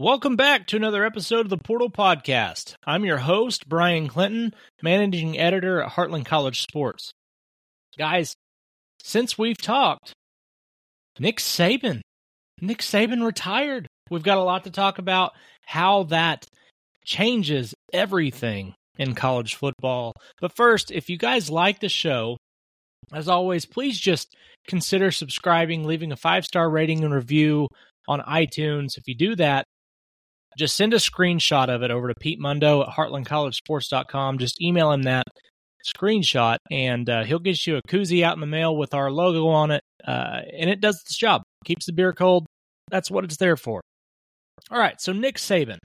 Welcome back to another episode of the Portal Podcast. I'm your host, Bryan Clinton, managing editor at Heartland College Sports. Guys, since we've talked, Nick Saban. Nick Saban retired. We've got a lot to talk about how that changes everything in college football. But first, if you guys like the show, as always, please just consider subscribing, leaving a five star rating and review on iTunes. If you do that, just send a screenshot of it over to Pete Mundo at heartlandcollegesports.com. Just email him that screenshot, and uh, he'll get you a koozie out in the mail with our logo on it. Uh, and it does its job, keeps the beer cold. That's what it's there for. All right, so Nick Saban.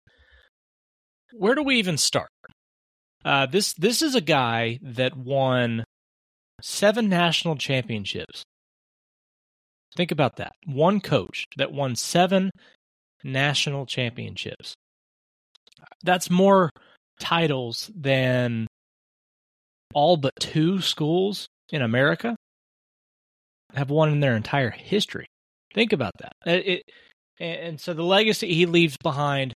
Where do we even start? Uh, this this is a guy that won seven national championships. Think about that. One coach that won seven national championships. That's more titles than all but two schools in America have won in their entire history. Think about that. It, it, and so the legacy he leaves behind,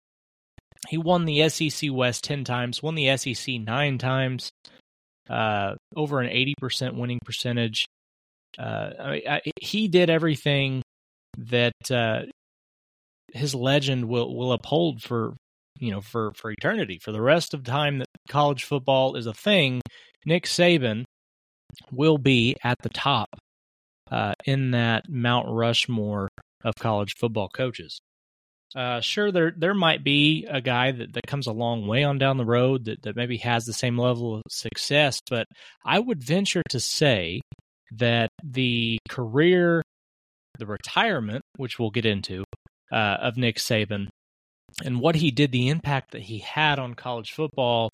he won the SEC West 10 times, won the SEC nine times, uh, over an 80% winning percentage. Uh, I, I, he did everything that uh, his legend will will uphold for you know for for eternity for the rest of time that college football is a thing. Nick Saban will be at the top uh, in that Mount Rushmore of college football coaches. Uh, sure, there there might be a guy that, that comes a long way on down the road that, that maybe has the same level of success, but I would venture to say that the career, the retirement, which we'll get into, uh, of Nick Saban and what he did, the impact that he had on college football,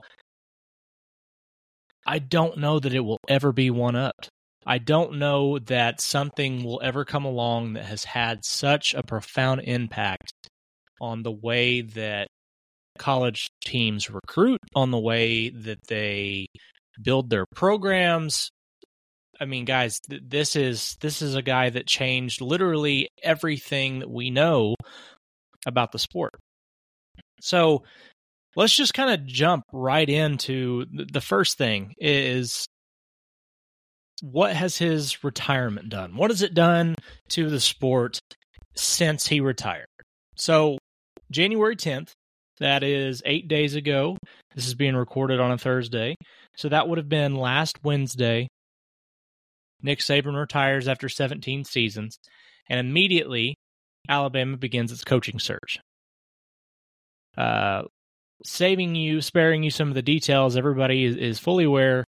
I don't know that it will ever be one upped. I don't know that something will ever come along that has had such a profound impact on the way that college teams recruit, on the way that they build their programs. I mean, guys, th- this is this is a guy that changed literally everything that we know about the sport. So, let's just kind of jump right into the first thing is what has his retirement done? What has it done to the sport since he retired? So, January 10th, that is eight days ago. This is being recorded on a Thursday. So, that would have been last Wednesday. Nick Saban retires after 17 seasons, and immediately Alabama begins its coaching search. Uh, saving you, sparing you some of the details, everybody is, is fully aware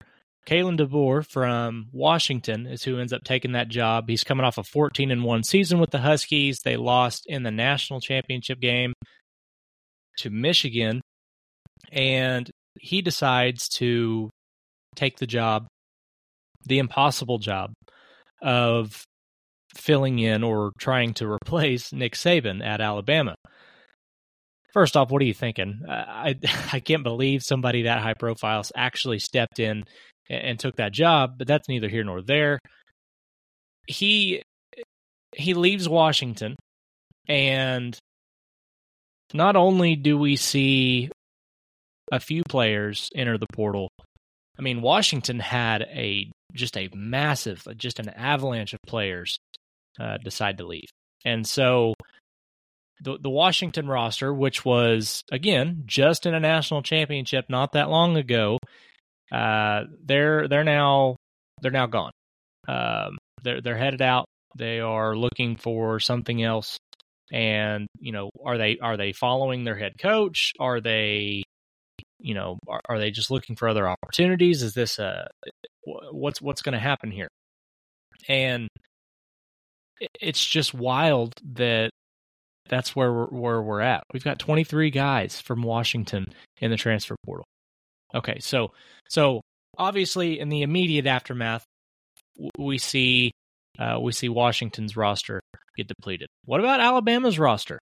Kalen DeBoer from Washington is who ends up taking that job. He's coming off a 14 and 1 season with the Huskies. They lost in the national championship game to Michigan, and he decides to take the job, the impossible job of filling in or trying to replace Nick Saban at Alabama. First off, what are you thinking? I I can't believe somebody that high profile actually stepped in and took that job, but that's neither here nor there. He he leaves Washington and not only do we see a few players enter the portal, I mean Washington had a just a massive just an avalanche of players uh, decide to leave. And so the the Washington roster, which was again just in a national championship not that long ago, uh, they're they're now they're now gone. Um, they're they're headed out. They are looking for something else. And you know, are they are they following their head coach? Are they, you know, are, are they just looking for other opportunities? Is this a what's what's going to happen here? And it's just wild that that's where we're, where we're at. We've got 23 guys from Washington in the transfer portal. Okay, so so obviously in the immediate aftermath, we see uh, we see Washington's roster get depleted. What about Alabama's roster?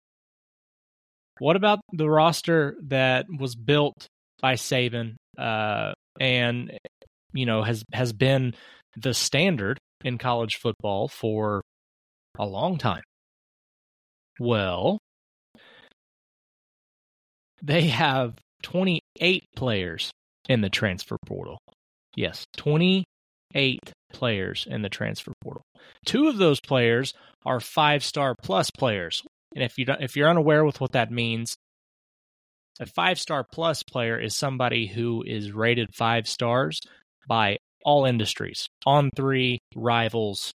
What about the roster that was built by Saban uh, and you know has has been the standard in college football for a long time? Well, they have 28 players in the transfer portal. Yes, 28 players in the transfer portal. Two of those players are five star plus players. And if you if you're unaware with what that means, a five star plus player is somebody who is rated five stars by all industries on three, rivals,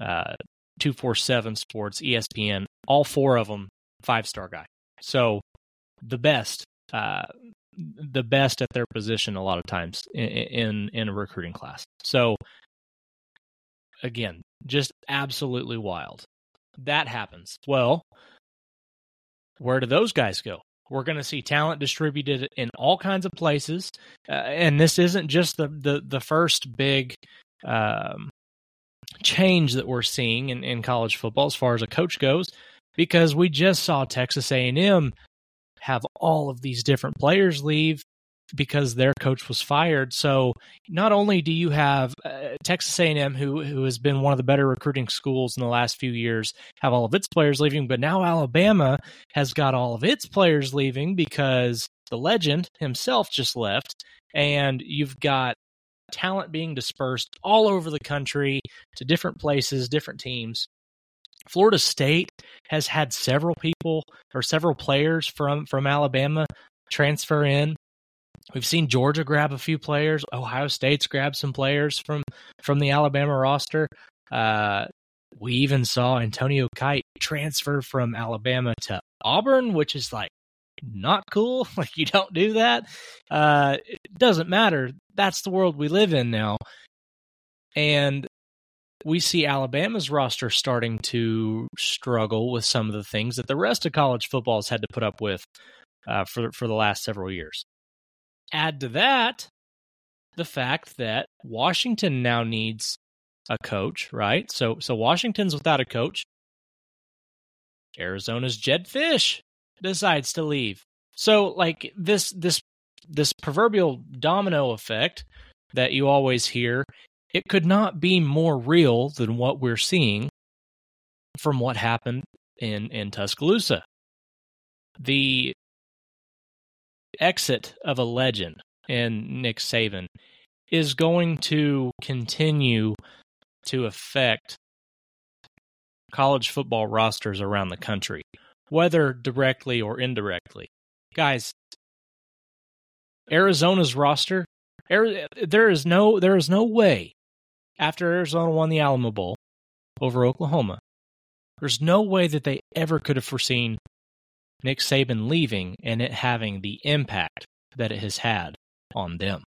uh, 247 Sports, ESPN, all four of them five star guy. So the best, uh, the best at their position a lot of times in, in, in a recruiting class. So again, just absolutely wild. That happens. Well, where do those guys go? We're going to see talent distributed in all kinds of places, uh, and this isn't just the the, the first big um, change that we're seeing in, in college football as far as a coach goes, because we just saw Texas A and M have all of these different players leave because their coach was fired. So not only do you have uh, Texas A&M, who who has been one of the better recruiting schools in the last few years, have all of its players leaving, but now Alabama has got all of its players leaving because the legend himself just left, and you've got talent being dispersed all over the country to different places, different teams. Florida State has had several people or several players from from Alabama transfer in We've seen Georgia grab a few players. Ohio State's grabbed some players from from the Alabama roster. Uh, we even saw Antonio Kite transfer from Alabama to Auburn, which is like not cool. Like you don't do that. Uh, it doesn't matter. That's the world we live in now. And we see Alabama's roster starting to struggle with some of the things that the rest of college football has had to put up with uh, for for the last several years. Add to that the fact that Washington now needs a coach, right? So so Washington's without a coach. Arizona's Jedd Fisch decides to leave. So like this this this proverbial domino effect that you always hear, it could not be more real than what we're seeing from what happened in in Tuscaloosa. The exit of a legend in Nick Saban is going to continue to affect college football rosters around the country, whether directly or indirectly. Guys, Arizona's roster, there is no there is no way after Arizona won the Alamo Bowl over Oklahoma, there's no way that they ever could have foreseen Nick Saban leaving and it having the impact that it has had on them.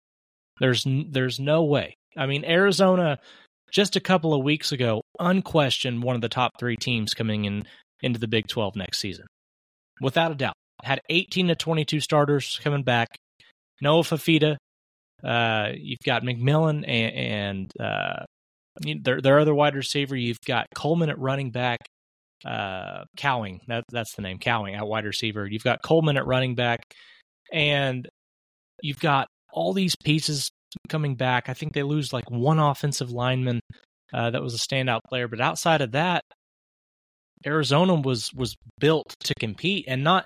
There's there's no way. I mean, Arizona just a couple of weeks ago, unquestioned one of the top three teams coming in into the Big 12 next season, without a doubt. Had 18 to 22 starters coming back. Noah Fifita. Uh, you've got McMillan and, and uh, their their other wide receiver. You've got Coleman at running back uh, Cowing. That, that's the name, Cowing, at wide receiver. You've got Coleman at running back, and you've got all these pieces coming back. I think they lose like one offensive lineman uh, that was a standout player, but outside of that, Arizona was was built to compete and not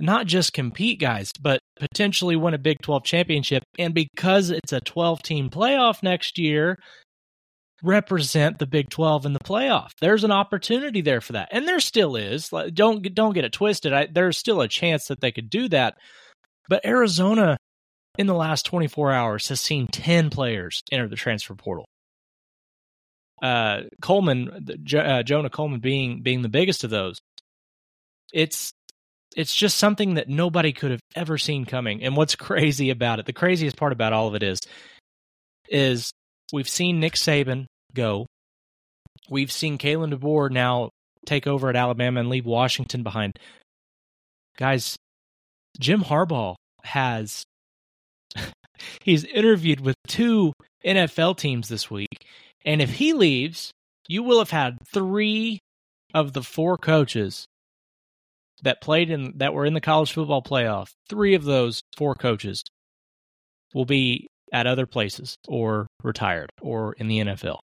not just compete, guys, but potentially win a Big 12 championship. And because it's a 12 team playoff next year, represent the Big 12 in the playoff. There's an opportunity there for that. And there still is. Don't don't get it twisted. I, there's still a chance that they could do that. But Arizona in the last 24 hours has seen 10 players enter the transfer portal. Uh, Coleman, uh, Jonah Coleman being being the biggest of those. It's it's just something that nobody could have ever seen coming. And what's crazy about it, the craziest part about all of it is, is We've seen Nick Saban go. We've seen Kalen DeBoer now take over at Alabama and leave Washington behind. Guys, Jim Harbaugh has he's interviewed with two NFL teams this week, and if he leaves, you will have had three of the four coaches that played in that were in the college football playoff. Three of those four coaches will be at other places or retired or in the NFL.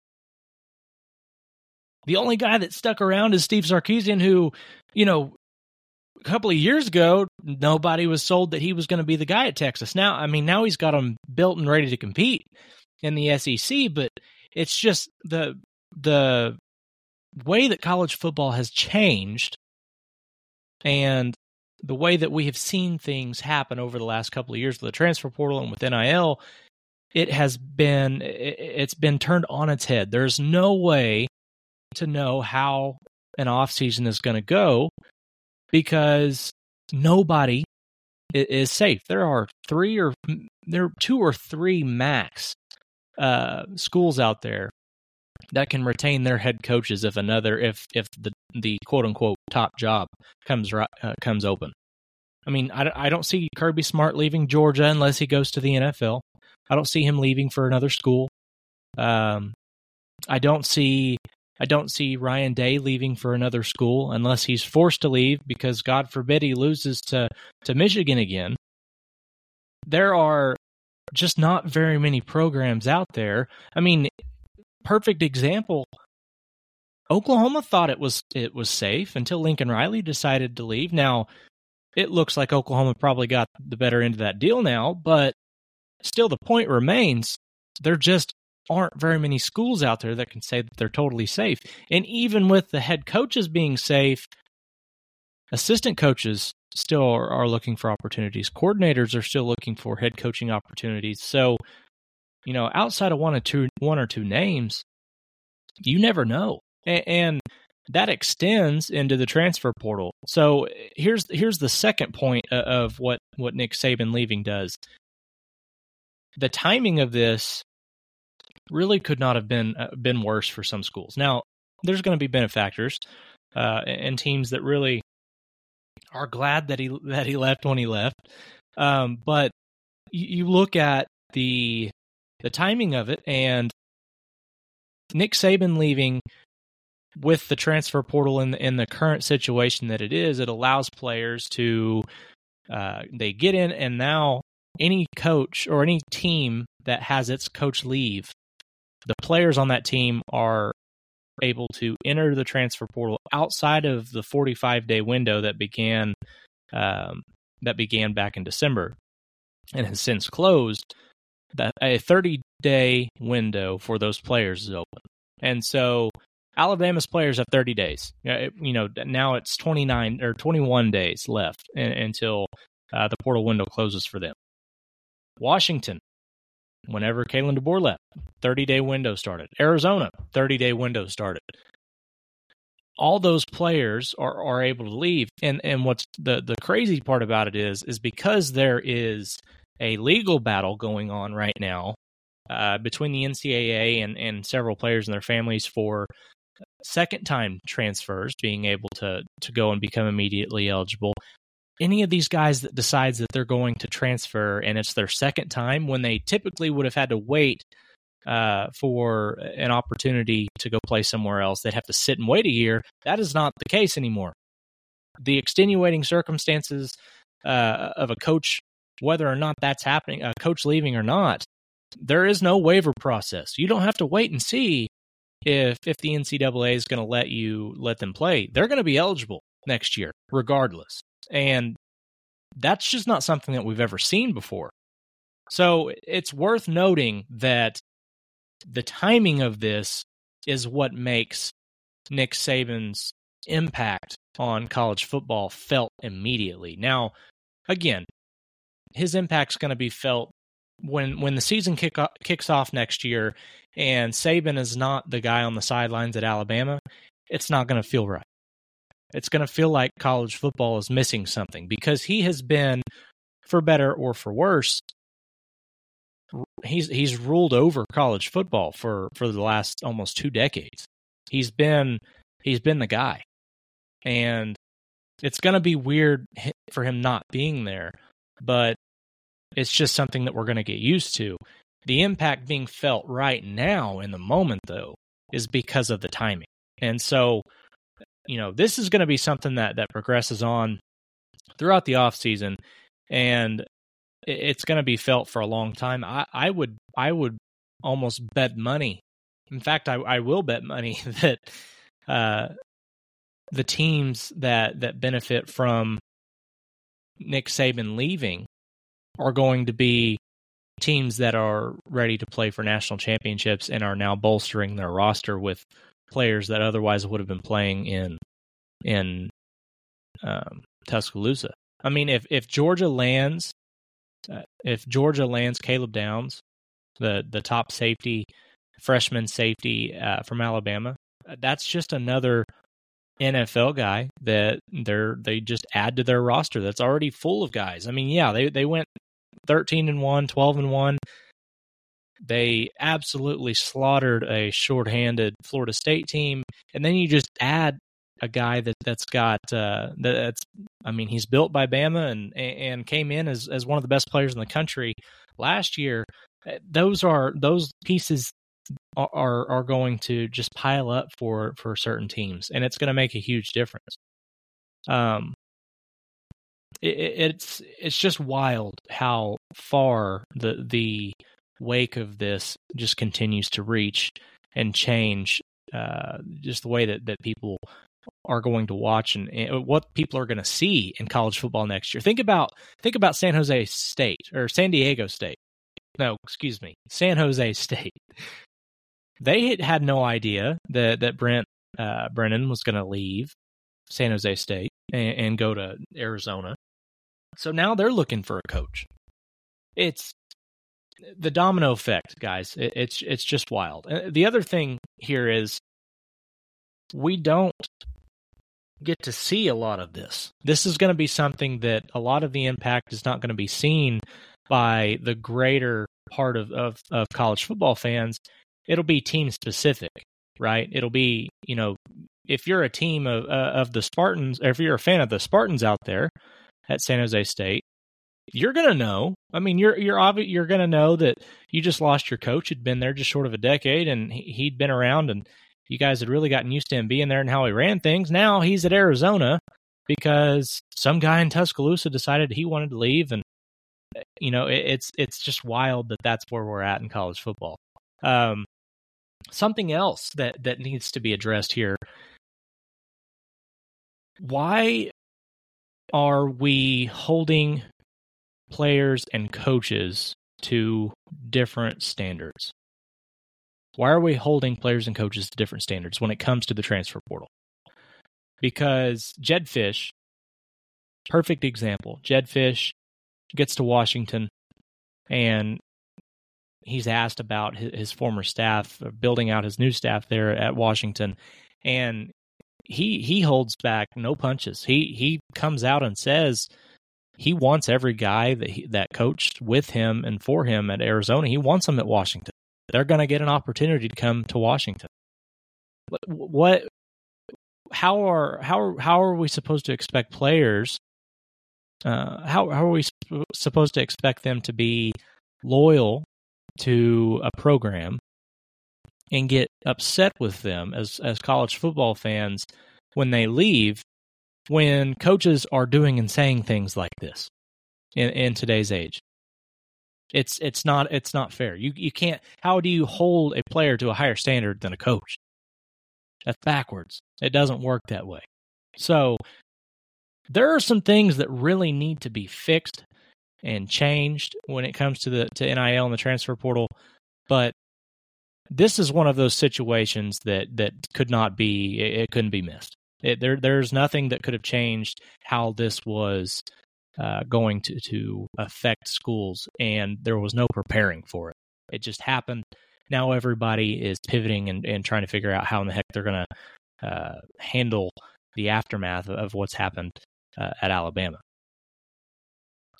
The only guy that stuck around is Steve Sarkisian, who, you know, a couple of years ago, nobody was sold that he was going to be the guy at Texas. Now, I mean, now he's got them built and ready to compete in the SEC, but it's just the the way that college football has changed and the way that we have seen things happen over the last couple of years with the transfer portal and with NIL, it has been it's been turned on its head. There's no way to know how an off season is going to go because nobody is safe. There are three or there are two or three max uh, schools out there that can retain their head coaches if another if if the the quote unquote top job comes uh, comes open. I mean, I, I don't see Kirby Smart leaving Georgia unless he goes to the NFL. I don't see him leaving for another school. Um, I don't see I don't see Ryan Day leaving for another school unless he's forced to leave because God forbid he loses to, to Michigan again. There are just not very many programs out there. I mean, perfect example. Oklahoma thought it was it was safe until Lincoln Riley decided to leave. Now, it looks like Oklahoma probably got the better end of that deal now, but still the point remains there just aren't very many schools out there that can say that they're totally safe. And even with the head coaches being safe, assistant coaches still are, are, looking for opportunities. Coordinators are still looking for head coaching opportunities. So, you know, outside of one or two one or two names, you never know. And, and that extends into the transfer portal. So here's here's the second point of what what Nick Saban leaving does. The timing of this really could not have been uh, been worse for some schools. Now, there's going to be benefactors uh, and teams that really are glad that he that he left when he left. Um, but you, you look at the the timing of it, and Nick Saban leaving with the transfer portal in the, in the current situation that it is, it allows players to uh, they get in, and now any coach or any team that has its coach leave the players on that team are able to enter the transfer portal outside of the 45 day window that began um, that began back in December and has since closed. That a 30 day window for those players is open, and so Alabama's players have 30 days. You know, now it's 29 or 21 days left until uh, the portal window closes for them. Washington whenever Kalen DeBoer left, 30 day window started. Arizona, 30 day window started. All those players are, are able to leave. And and what's the, the crazy part about it is is because there is a legal battle going on right now uh, between the NCAA and, and several players and their families for second time transfers being able to to go and become immediately eligible any of these guys that decides that they're going to transfer and it's their second time when they typically would have had to wait uh, for an opportunity to go play somewhere else, they'd have to sit and wait a year. That is not the case anymore. The extenuating circumstances uh, of a coach, whether or not that's happening, a coach leaving or not, there is no waiver process. You don't have to wait and see if if the NCAA is going to let you let them play. They're going to be eligible next year, regardless. And that's just not something that we've ever seen before. So it's worth noting that the timing of this is what makes Nick Saban's impact on college football felt immediately. Now, again, his impact's going to be felt when when the season kick off, kicks off next year and Saban is not the guy on the sidelines at Alabama, it's not going to feel right it's going to feel like college football is missing something because he has been, for better or for worse, he's he's ruled over college football for for the last almost two decades. He's been he's been the guy, and it's going to be weird for him not being there, but it's just something that we're going to get used to. The impact being felt right now in the moment, though, is because of the timing. And so you know, this is going to be something that that progresses on throughout the off season, and it's going to be felt for a long time. I, I would I would almost bet money. In fact, I, I will bet money that uh, the teams that that benefit from Nick Saban leaving are going to be teams that are ready to play for national championships and are now bolstering their roster with players that otherwise would have been playing in in um, Tuscaloosa. I mean, if if Georgia lands, uh, if Georgia lands Caleb Downs, the the top safety, freshman safety uh, from Alabama, uh, that's just another NFL guy that they're they just add to their roster that's already full of guys. I mean, yeah, they they went 13 and 1, 12 and 1. They absolutely slaughtered a shorthanded Florida State team and then you just add a guy that that's got uh, that's I mean he's built by Bama and and came in as as one of the best players in the country last year. Uh, those are those pieces are are going to just pile up for for certain teams, and it's going to make a huge difference. Um, it, it's it's just wild how far the the wake of this just continues to reach and change uh, just the way that that people are going to watch and, and what people are going to see in college football next year. Think about think about San Jose State or San Diego State. No, excuse me, San Jose State they had no idea that that Brent uh, Brennan was going to leave San Jose State and, and go to Arizona. So now they're looking for a coach. It's the domino effect, guys. It, it's it's just wild. Uh, the other thing here is we don't get to see a lot of this. This is going to be something that a lot of the impact is not going to be seen by the greater part of, of, of college football fans it'll be team specific, right? It'll be, you know, if you're a team of uh, of the Spartans, or if you're a fan of the Spartans out there at San Jose State, you're gonna know. I mean, you're you're obvi- you're gonna know that you just lost your coach. Had been there just short of a decade, and he, had been around, and you guys had really gotten used to him being there and how he ran things. Now he's at Arizona because some guy in Tuscaloosa decided he wanted to leave, and you know, it, it's it's just wild that that's where we're at in college football. Um, something else that that needs to be addressed here why are we holding players and coaches to different standards. Why are we holding players and coaches to different standards when it comes to the transfer portal? Because jedd fisch perfect example. Jedd fisch gets to washington and he's asked about his, his former staff, uh, building out his new staff there at Washington, and he he holds back no punches. He he comes out and says he wants every guy that he, that coached with him and for him at Arizona. He wants them at Washington. They're going to get an opportunity to come to Washington. What? How are how how are we supposed to expect players? Uh, how how are we supposed to expect them to be loyal to a program and get upset with them as as college football fans when they leave when coaches are doing and saying things like this in, in today's age. It's it's not it's not fair. You you can't how do you hold a player to a higher standard than a coach? That's backwards. It doesn't work that way. So there are some things that really need to be fixed and changed when it comes to the to NIL and the transfer portal, but this is one of those situations that that could not be it, couldn't be missed. It, there there's nothing that could have changed how this was uh, going to to affect schools, and there was no preparing for it. It just happened. Now everybody is pivoting and, and trying to figure out how in the heck they're going to uh, handle the aftermath of what's happened uh, at Alabama.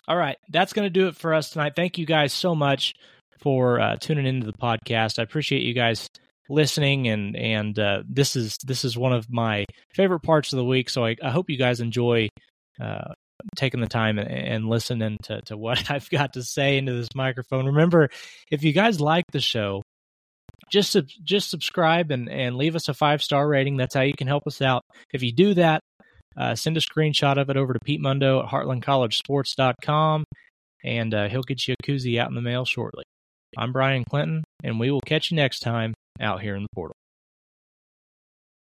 All right, that's going to do it for us tonight. Thank you guys so much for uh, tuning into the podcast. I appreciate you guys listening, and and uh, this is this is one of my favorite parts of the week. So I, I hope you guys enjoy uh, taking the time and, listening to to what I've got to say into this microphone. Remember, if you guys like the show, just just subscribe and and leave us a five star rating. That's how you can help us out. If you do that, uh, send a screenshot of it over to Pete Mundo at heartlandcollegesports.com, and uh, he'll get you a koozie out in the mail shortly. I'm Bryan Clinton, and we will catch you next time out here in the portal.